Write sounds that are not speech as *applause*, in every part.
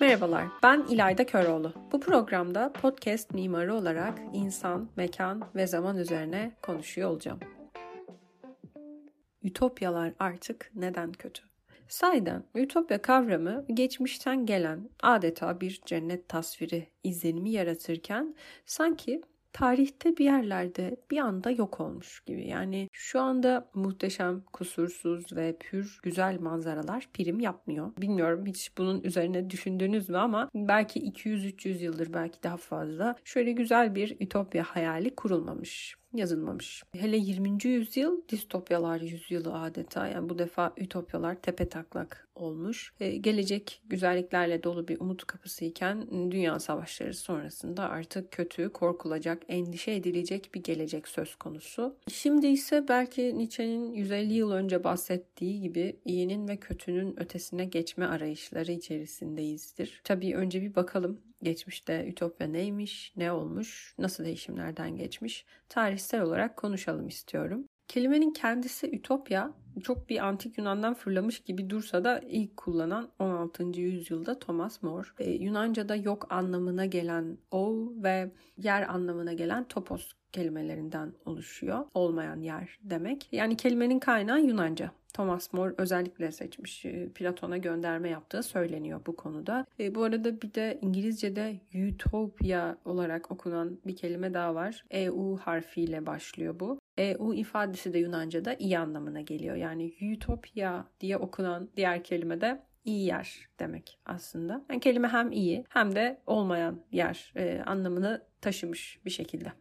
Merhabalar, ben İlayda Köroğlu. Bu programda podcast mimarı olarak insan, mekan ve zaman üzerine konuşuyor olacağım. Ütopyalar artık neden kötü? Sayden ütopya kavramı geçmişten gelen adeta bir cennet tasviri izlenimi yaratırken sanki tarihte bir yerlerde bir anda yok olmuş gibi. Yani şu anda muhteşem, kusursuz ve pür güzel manzaralar prim yapmıyor. Bilmiyorum hiç bunun üzerine düşündünüz mü ama belki 200-300 yıldır belki daha fazla şöyle güzel bir ütopya hayali kurulmamış yazılmamış. Hele 20. yüzyıl distopyalar yüzyılı adeta. Yani bu defa ütopyalar tepe taklak olmuş. E, gelecek güzelliklerle dolu bir umut kapısı iken dünya savaşları sonrasında artık kötü, korkulacak, endişe edilecek bir gelecek söz konusu. Şimdi ise belki Nietzsche'nin 150 yıl önce bahsettiği gibi iyinin ve kötünün ötesine geçme arayışları içerisindeyizdir. Tabii önce bir bakalım geçmişte Ütopya neymiş, ne olmuş, nasıl değişimlerden geçmiş tarihsel olarak konuşalım istiyorum. Kelimenin kendisi Ütopya çok bir antik Yunan'dan fırlamış gibi dursa da ilk kullanan 16. yüzyılda Thomas More. Ee, Yunanca'da yok anlamına gelen o ve yer anlamına gelen topos kelimelerinden oluşuyor. Olmayan yer demek. Yani kelimenin kaynağı Yunanca. Thomas More özellikle seçmiş. E, Platon'a gönderme yaptığı söyleniyor bu konuda. E, bu arada bir de İngilizce'de utopia olarak okunan bir kelime daha var. EU harfiyle başlıyor bu. EU ifadesi de Yunanca'da iyi anlamına geliyor. Yani utopia diye okunan diğer kelime de iyi yer demek aslında. Yani kelime hem iyi hem de olmayan yer e, anlamını taşımış bir şekilde.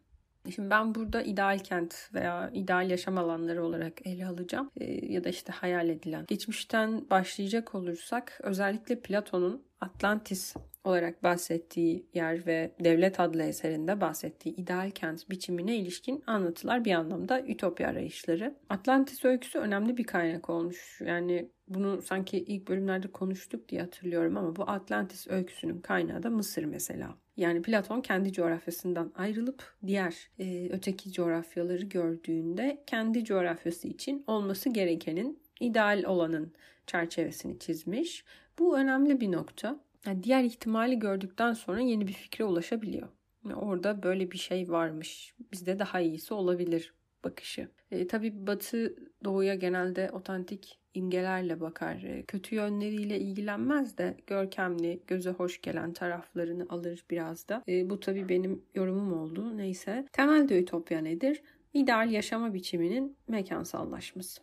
Şimdi ben burada ideal kent veya ideal yaşam alanları olarak ele alacağım e, ya da işte hayal edilen. Geçmişten başlayacak olursak özellikle Platon'un Atlantis olarak bahsettiği yer ve Devlet adlı eserinde bahsettiği ideal kent biçimine ilişkin anlatılar bir anlamda ütopya arayışları. Atlantis öyküsü önemli bir kaynak olmuş. Yani bunu sanki ilk bölümlerde konuştuk diye hatırlıyorum ama bu Atlantis öyküsünün kaynağı da Mısır mesela. Yani Platon kendi coğrafyasından ayrılıp diğer e, öteki coğrafyaları gördüğünde kendi coğrafyası için olması gerekenin ideal olanın çerçevesini çizmiş. Bu önemli bir nokta. Yani diğer ihtimali gördükten sonra yeni bir fikre ulaşabiliyor. Yani orada böyle bir şey varmış. Bizde daha iyisi olabilir bakışı. E, tabii Batı Doğu'ya genelde otantik imgelerle bakar. E, kötü yönleriyle ilgilenmez de görkemli, göze hoş gelen taraflarını alır biraz da. E, bu tabii benim yorumum oldu. Neyse. Temelde ütopya nedir? İdeal yaşama biçiminin mekansallaşması.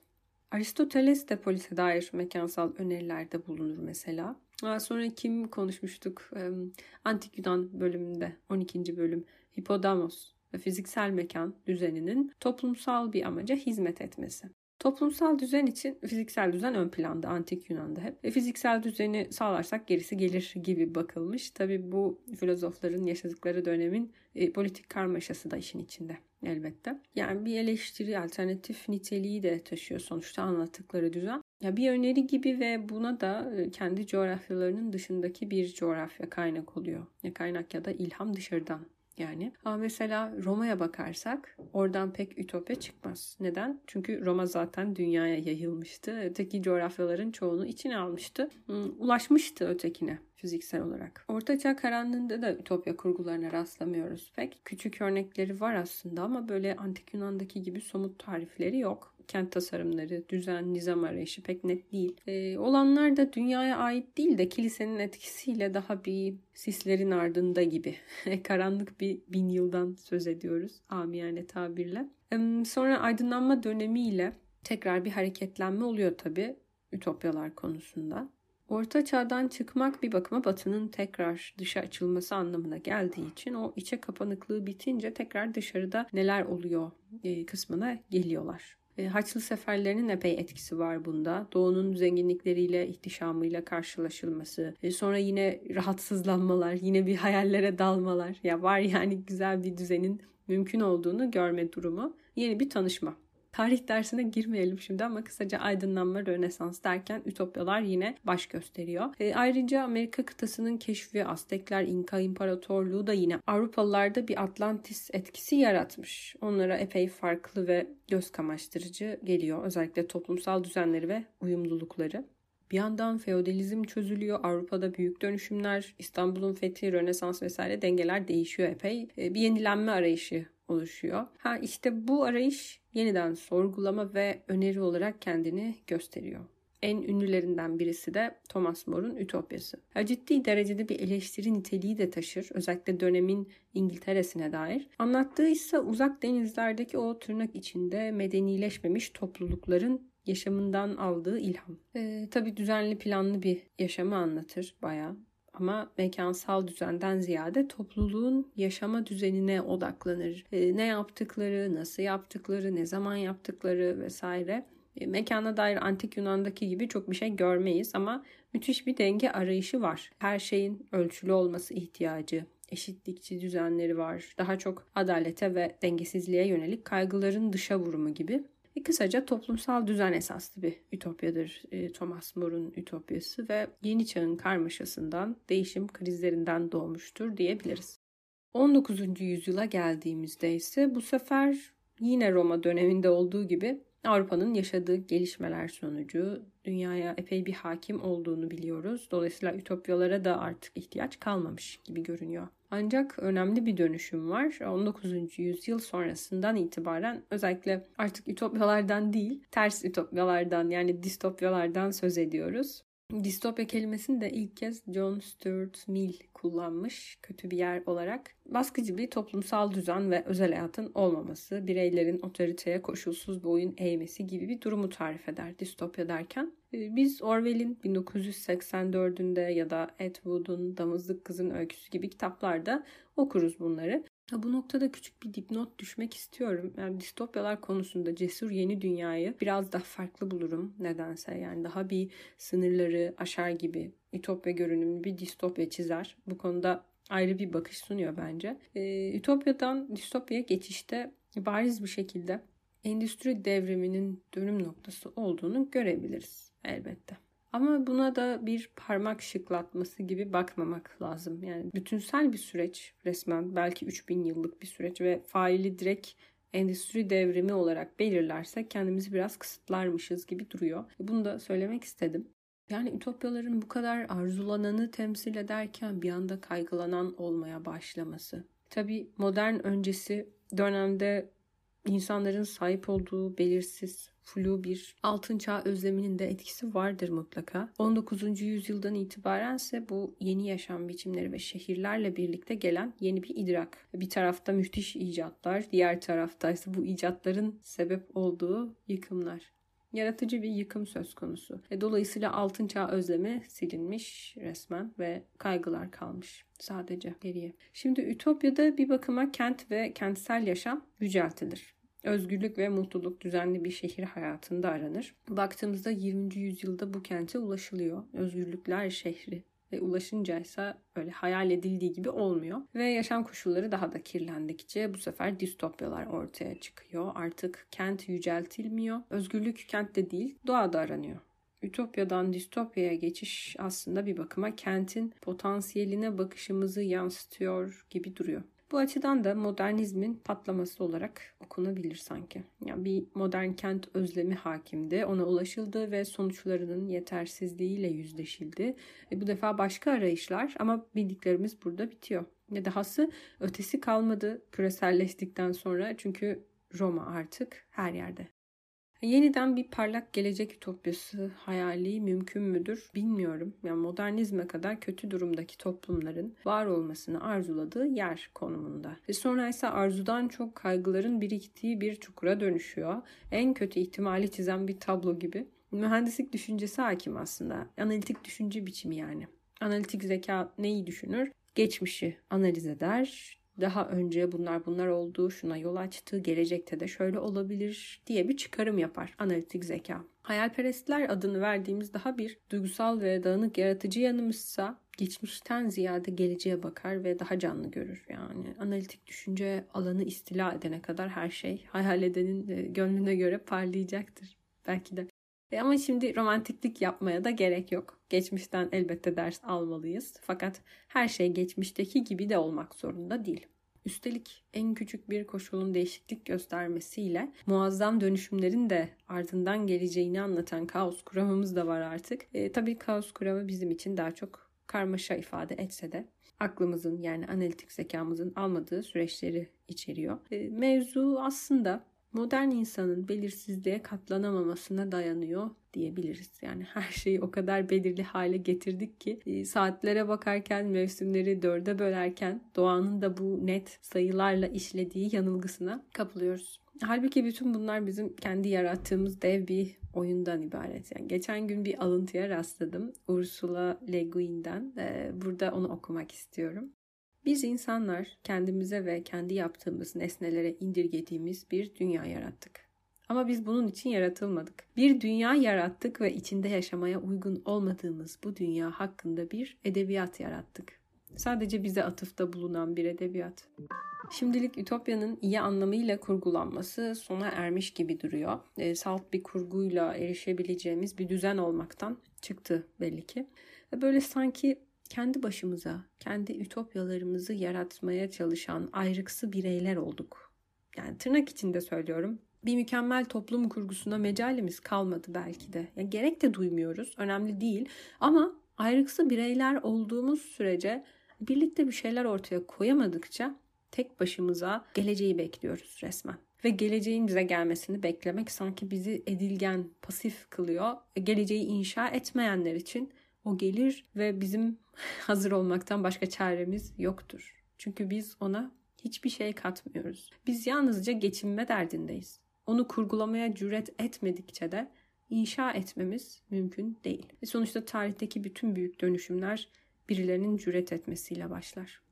Aristoteles de polise dair mekansal önerilerde bulunur mesela. Daha sonra kim konuşmuştuk? Antik Yunan bölümünde 12. bölüm Hipodamos fiziksel mekan düzeninin toplumsal bir amaca hizmet etmesi. Toplumsal düzen için fiziksel düzen ön planda antik Yunan'da hep. E, fiziksel düzeni sağlarsak gerisi gelir gibi bakılmış. Tabi bu filozofların yaşadıkları dönemin e, politik karmaşası da işin içinde elbette. Yani bir eleştiri alternatif niteliği de taşıyor sonuçta anlattıkları düzen. Ya bir öneri gibi ve buna da e, kendi coğrafyalarının dışındaki bir coğrafya kaynak oluyor. Ya kaynak ya da ilham dışarıdan yani. Ama mesela Roma'ya bakarsak oradan pek ütopya çıkmaz. Neden? Çünkü Roma zaten dünyaya yayılmıştı. Öteki coğrafyaların çoğunu içine almıştı. Hmm, ulaşmıştı ötekine fiziksel olarak. Ortaçağ karanlığında da ütopya kurgularına rastlamıyoruz pek. Küçük örnekleri var aslında ama böyle antik Yunan'daki gibi somut tarifleri yok kent tasarımları, düzen, nizam arayışı pek net değil. Ee, olanlar da dünyaya ait değil de kilisenin etkisiyle daha bir sislerin ardında gibi. *laughs* Karanlık bir bin yıldan söz ediyoruz amiyane tabirle. Ee, sonra aydınlanma dönemiyle tekrar bir hareketlenme oluyor tabii ütopyalar konusunda. Orta çağdan çıkmak bir bakıma batının tekrar dışa açılması anlamına geldiği için o içe kapanıklığı bitince tekrar dışarıda neler oluyor e, kısmına geliyorlar. E, Haçlı seferlerinin epey etkisi var bunda. Doğu'nun zenginlikleriyle, ihtişamıyla karşılaşılması. E, sonra yine rahatsızlanmalar, yine bir hayallere dalmalar. Ya var yani güzel bir düzenin mümkün olduğunu görme durumu. Yeni bir tanışma. Tarih dersine girmeyelim şimdi ama kısaca aydınlanma, rönesans derken ütopyalar yine baş gösteriyor. E, ayrıca Amerika kıtasının keşfi, Aztekler, İnka İmparatorluğu da yine Avrupalılarda bir Atlantis etkisi yaratmış. Onlara epey farklı ve göz kamaştırıcı geliyor. Özellikle toplumsal düzenleri ve uyumlulukları. Bir yandan feodalizm çözülüyor, Avrupa'da büyük dönüşümler, İstanbul'un fethi, Rönesans vesaire dengeler değişiyor epey. E, bir yenilenme arayışı oluşuyor. Ha işte bu arayış yeniden sorgulama ve öneri olarak kendini gösteriyor. En ünlülerinden birisi de Thomas More'un Ütopyası. Ya ciddi derecede bir eleştiri niteliği de taşır. Özellikle dönemin İngiltere'sine dair. Anlattığı ise uzak denizlerdeki o tırnak içinde medenileşmemiş toplulukların yaşamından aldığı ilham. Ee, tabii düzenli planlı bir yaşamı anlatır bayağı ama mekansal düzenden ziyade topluluğun yaşama düzenine odaklanır. E, ne yaptıkları, nasıl yaptıkları, ne zaman yaptıkları vesaire. E, mekana dair antik Yunan'daki gibi çok bir şey görmeyiz ama müthiş bir denge arayışı var. Her şeyin ölçülü olması ihtiyacı, eşitlikçi düzenleri var. Daha çok adalete ve dengesizliğe yönelik kaygıların dışa vurumu gibi. E kısaca toplumsal düzen esaslı bir ütopyadır e, Thomas More'un ütopyası ve yeni çağın karmaşasından, değişim krizlerinden doğmuştur diyebiliriz. 19. yüzyıla geldiğimizde ise bu sefer yine Roma döneminde olduğu gibi Avrupa'nın yaşadığı gelişmeler sonucu dünyaya epey bir hakim olduğunu biliyoruz. Dolayısıyla ütopyalara da artık ihtiyaç kalmamış gibi görünüyor. Ancak önemli bir dönüşüm var. 19. yüzyıl sonrasından itibaren özellikle artık ütopyalardan değil, ters ütopyalardan yani distopyalardan söz ediyoruz. Distopya kelimesini de ilk kez John Stuart Mill kullanmış kötü bir yer olarak. Baskıcı bir toplumsal düzen ve özel hayatın olmaması, bireylerin otoriteye koşulsuz boyun eğmesi gibi bir durumu tarif eder distopya derken. Ee, biz Orwell'in 1984'ünde ya da Ed Wood'un Damızlık Kızın Öyküsü gibi kitaplarda okuruz bunları. Bu noktada küçük bir dipnot düşmek istiyorum. Yani distopyalar konusunda cesur yeni dünyayı biraz daha farklı bulurum nedense. Yani daha bir sınırları aşar gibi ütopya görünümlü bir distopya çizer. Bu konuda ayrı bir bakış sunuyor bence. Ee, ütopyadan distopyaya geçişte bariz bir şekilde endüstri devriminin dönüm noktası olduğunu görebiliriz elbette. Ama buna da bir parmak şıklatması gibi bakmamak lazım. Yani bütünsel bir süreç resmen belki 3000 yıllık bir süreç ve faili direkt endüstri devrimi olarak belirlersek kendimizi biraz kısıtlarmışız gibi duruyor. Bunu da söylemek istedim. Yani ütopyaların bu kadar arzulananı temsil ederken bir anda kaygılanan olmaya başlaması. Tabi modern öncesi dönemde insanların sahip olduğu belirsiz, flu bir altın çağ özleminin de etkisi vardır mutlaka. 19. yüzyıldan itibaren ise bu yeni yaşam biçimleri ve şehirlerle birlikte gelen yeni bir idrak. Bir tarafta müthiş icatlar, diğer tarafta ise bu icatların sebep olduğu yıkımlar yaratıcı bir yıkım söz konusu. E, dolayısıyla altın çağ özlemi silinmiş resmen ve kaygılar kalmış sadece geriye. Şimdi Ütopya'da bir bakıma kent ve kentsel yaşam yüceltilir. Özgürlük ve mutluluk düzenli bir şehir hayatında aranır. Baktığımızda 20. yüzyılda bu kente ulaşılıyor. Özgürlükler şehri ve ulaşınca ise öyle hayal edildiği gibi olmuyor. Ve yaşam koşulları daha da kirlendikçe bu sefer distopyalar ortaya çıkıyor. Artık kent yüceltilmiyor. Özgürlük kentte değil doğada aranıyor. Ütopyadan distopyaya geçiş aslında bir bakıma kentin potansiyeline bakışımızı yansıtıyor gibi duruyor. Bu açıdan da modernizmin patlaması olarak okunabilir sanki. Yani bir modern kent özlemi hakimdi. Ona ulaşıldı ve sonuçlarının yetersizliğiyle yüzleşildi. E bu defa başka arayışlar ama bildiklerimiz burada bitiyor. Ne dahası ötesi kalmadı küreselleştikten sonra çünkü Roma artık her yerde. Yeniden bir parlak gelecek ütopyası hayali mümkün müdür bilmiyorum. Yani modernizme kadar kötü durumdaki toplumların var olmasını arzuladığı yer konumunda. Ve sonra ise arzudan çok kaygıların biriktiği bir çukura dönüşüyor. En kötü ihtimali çizen bir tablo gibi. Mühendislik düşüncesi hakim aslında. Analitik düşünce biçimi yani. Analitik zeka neyi düşünür? Geçmişi analiz eder, daha önce bunlar bunlar oldu, şuna yol açtı, gelecekte de şöyle olabilir diye bir çıkarım yapar analitik zeka. Hayalperestler adını verdiğimiz daha bir duygusal ve dağınık yaratıcı yanımızsa geçmişten ziyade geleceğe bakar ve daha canlı görür. Yani analitik düşünce alanı istila edene kadar her şey hayal edenin e, gönlüne göre parlayacaktır. Belki de. E ama şimdi romantiklik yapmaya da gerek yok. Geçmişten elbette ders almalıyız. Fakat her şey geçmişteki gibi de olmak zorunda değil. Üstelik en küçük bir koşulun değişiklik göstermesiyle muazzam dönüşümlerin de ardından geleceğini anlatan kaos kuramımız da var artık. E, tabii kaos kuramı bizim için daha çok karmaşa ifade etse de aklımızın yani analitik zekamızın almadığı süreçleri içeriyor. E, mevzu aslında modern insanın belirsizliğe katlanamamasına dayanıyor diyebiliriz. Yani her şeyi o kadar belirli hale getirdik ki e, saatlere bakarken, mevsimleri dörde bölerken doğanın da bu net sayılarla işlediği yanılgısına kapılıyoruz. Halbuki bütün bunlar bizim kendi yarattığımız dev bir oyundan ibaret. Yani geçen gün bir alıntıya rastladım. Ursula Le Guin'den. Ee, burada onu okumak istiyorum. Biz insanlar kendimize ve kendi yaptığımız nesnelere indirgediğimiz bir dünya yarattık. Ama biz bunun için yaratılmadık. Bir dünya yarattık ve içinde yaşamaya uygun olmadığımız bu dünya hakkında bir edebiyat yarattık. Sadece bize atıfta bulunan bir edebiyat. Şimdilik Ütopya'nın iyi anlamıyla kurgulanması sona ermiş gibi duruyor. E, salt bir kurguyla erişebileceğimiz bir düzen olmaktan çıktı belli ki. Böyle sanki kendi başımıza, kendi ütopyalarımızı yaratmaya çalışan ayrıksı bireyler olduk. Yani tırnak içinde söylüyorum. Bir mükemmel toplum kurgusuna mecalimiz kalmadı belki de. Yani gerek de duymuyoruz. Önemli değil. Ama ayrıksı bireyler olduğumuz sürece birlikte bir şeyler ortaya koyamadıkça tek başımıza geleceği bekliyoruz resmen. Ve geleceğin bize gelmesini beklemek sanki bizi edilgen, pasif kılıyor. Geleceği inşa etmeyenler için o gelir ve bizim *laughs* hazır olmaktan başka çaremiz yoktur. Çünkü biz ona hiçbir şey katmıyoruz. Biz yalnızca geçinme derdindeyiz. Onu kurgulamaya cüret etmedikçe de inşa etmemiz mümkün değil. Ve sonuçta tarihteki bütün büyük dönüşümler birilerinin cüret etmesiyle başlar.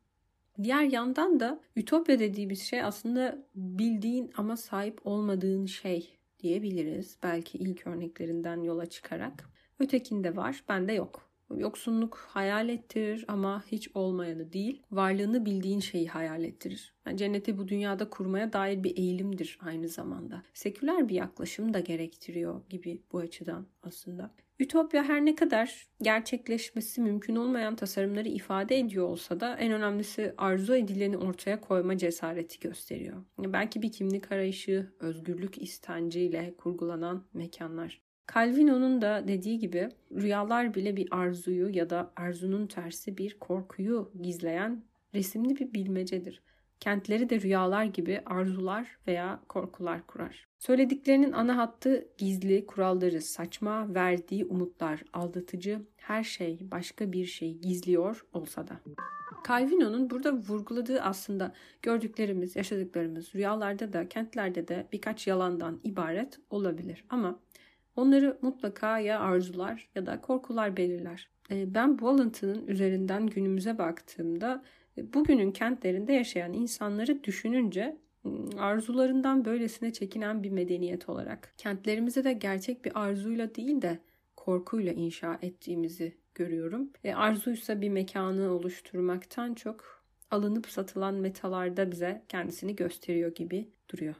Diğer yandan da ütopya dediğimiz şey aslında bildiğin ama sahip olmadığın şey diyebiliriz. Belki ilk örneklerinden yola çıkarak. Ötekinde var, bende yok. Yoksunluk hayal ettirir ama hiç olmayanı değil, varlığını bildiğin şeyi hayal ettirir. Yani cenneti bu dünyada kurmaya dair bir eğilimdir aynı zamanda. Seküler bir yaklaşım da gerektiriyor gibi bu açıdan aslında. Ütopya her ne kadar gerçekleşmesi mümkün olmayan tasarımları ifade ediyor olsa da en önemlisi arzu edileni ortaya koyma cesareti gösteriyor. Belki bir kimlik arayışı, özgürlük istenciyle kurgulanan mekanlar. Calvino'nun da dediği gibi rüyalar bile bir arzuyu ya da arzunun tersi bir korkuyu gizleyen resimli bir bilmecedir. Kentleri de rüyalar gibi arzular veya korkular kurar. Söylediklerinin ana hattı gizli, kuralları saçma, verdiği umutlar aldatıcı, her şey başka bir şey gizliyor olsa da. Calvino'nun burada vurguladığı aslında gördüklerimiz, yaşadıklarımız rüyalarda da kentlerde de birkaç yalandan ibaret olabilir. Ama onları mutlaka ya arzular ya da korkular belirler. Ee, ben bu alıntının üzerinden günümüze baktığımda bugünün kentlerinde yaşayan insanları düşününce ıı, arzularından böylesine çekinen bir medeniyet olarak kentlerimizi de gerçek bir arzuyla değil de korkuyla inşa ettiğimizi görüyorum. E, arzuysa bir mekanı oluşturmaktan çok alınıp satılan metalarda bize kendisini gösteriyor gibi duruyor.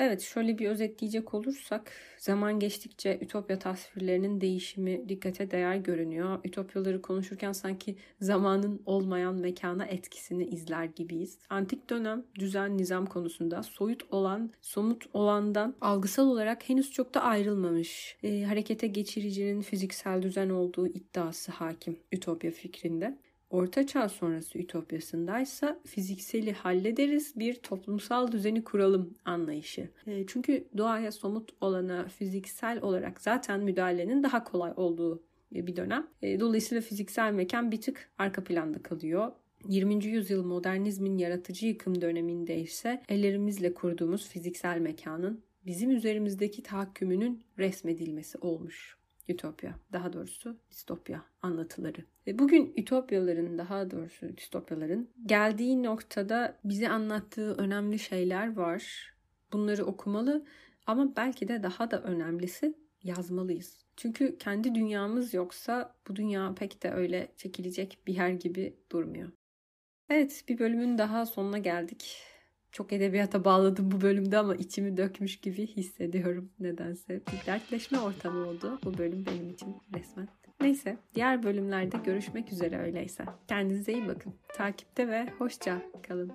Evet şöyle bir özetleyecek olursak zaman geçtikçe ütopya tasvirlerinin değişimi dikkate değer görünüyor. Ütopyaları konuşurken sanki zamanın olmayan mekana etkisini izler gibiyiz. Antik dönem düzen nizam konusunda soyut olan somut olandan algısal olarak henüz çok da ayrılmamış. E, harekete geçiricinin fiziksel düzen olduğu iddiası hakim ütopya fikrinde. Orta Çağ sonrası ütopyasındaysa fizikseli hallederiz bir toplumsal düzeni kuralım anlayışı. E, çünkü doğaya somut olana fiziksel olarak zaten müdahalenin daha kolay olduğu bir dönem. E, dolayısıyla fiziksel mekan bir tık arka planda kalıyor. 20. yüzyıl modernizmin yaratıcı yıkım döneminde ise ellerimizle kurduğumuz fiziksel mekanın bizim üzerimizdeki tahakkümünün resmedilmesi olmuş. Ütopya, daha doğrusu distopya anlatıları. Ve bugün ütopyaların, daha doğrusu distopyaların geldiği noktada bize anlattığı önemli şeyler var. Bunları okumalı ama belki de daha da önemlisi yazmalıyız. Çünkü kendi dünyamız yoksa bu dünya pek de öyle çekilecek bir yer gibi durmuyor. Evet, bir bölümün daha sonuna geldik. Çok edebiyata bağladım bu bölümde ama içimi dökmüş gibi hissediyorum nedense. Bir dertleşme ortamı oldu bu bölüm benim için resmen. Neyse diğer bölümlerde görüşmek üzere öyleyse. Kendinize iyi bakın. Takipte ve hoşça kalın.